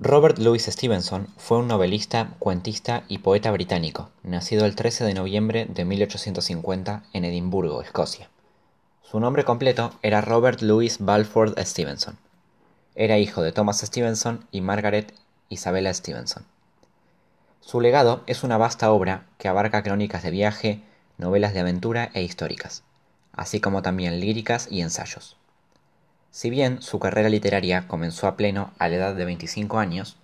Robert Louis Stevenson fue un novelista, cuentista y poeta británico, nacido el 13 de noviembre de 1850 en Edimburgo, Escocia. Su nombre completo era Robert Louis Balfour Stevenson. Era hijo de Thomas Stevenson y Margaret Isabella Stevenson. Su legado es una vasta obra que abarca crónicas de viaje, novelas de aventura e históricas, así como también líricas y ensayos. Si bien su carrera literaria comenzó a pleno a la edad de 25 años,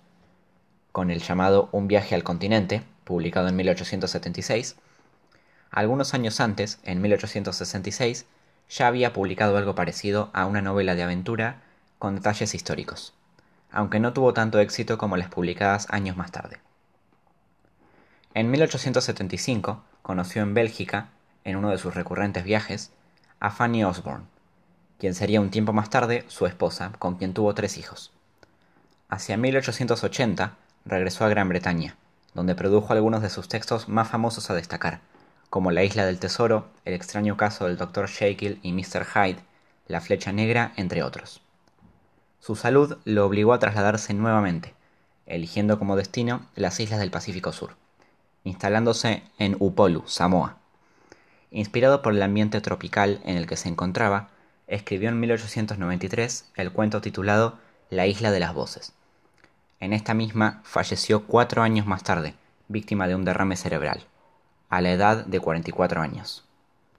con el llamado Un viaje al continente, publicado en 1876, algunos años antes, en 1866, ya había publicado algo parecido a una novela de aventura con detalles históricos, aunque no tuvo tanto éxito como las publicadas años más tarde. En 1875 conoció en Bélgica, en uno de sus recurrentes viajes, a Fanny Osborne, quien sería un tiempo más tarde su esposa, con quien tuvo tres hijos. Hacia 1880 regresó a Gran Bretaña, donde produjo algunos de sus textos más famosos a destacar, como La isla del tesoro, El extraño caso del Dr. Jekyll y Mr. Hyde, La flecha negra, entre otros. Su salud lo obligó a trasladarse nuevamente, eligiendo como destino las islas del Pacífico Sur, instalándose en Upolu, Samoa. Inspirado por el ambiente tropical en el que se encontraba, escribió en 1893 el cuento titulado La isla de las voces. En esta misma falleció cuatro años más tarde, víctima de un derrame cerebral, a la edad de 44 años.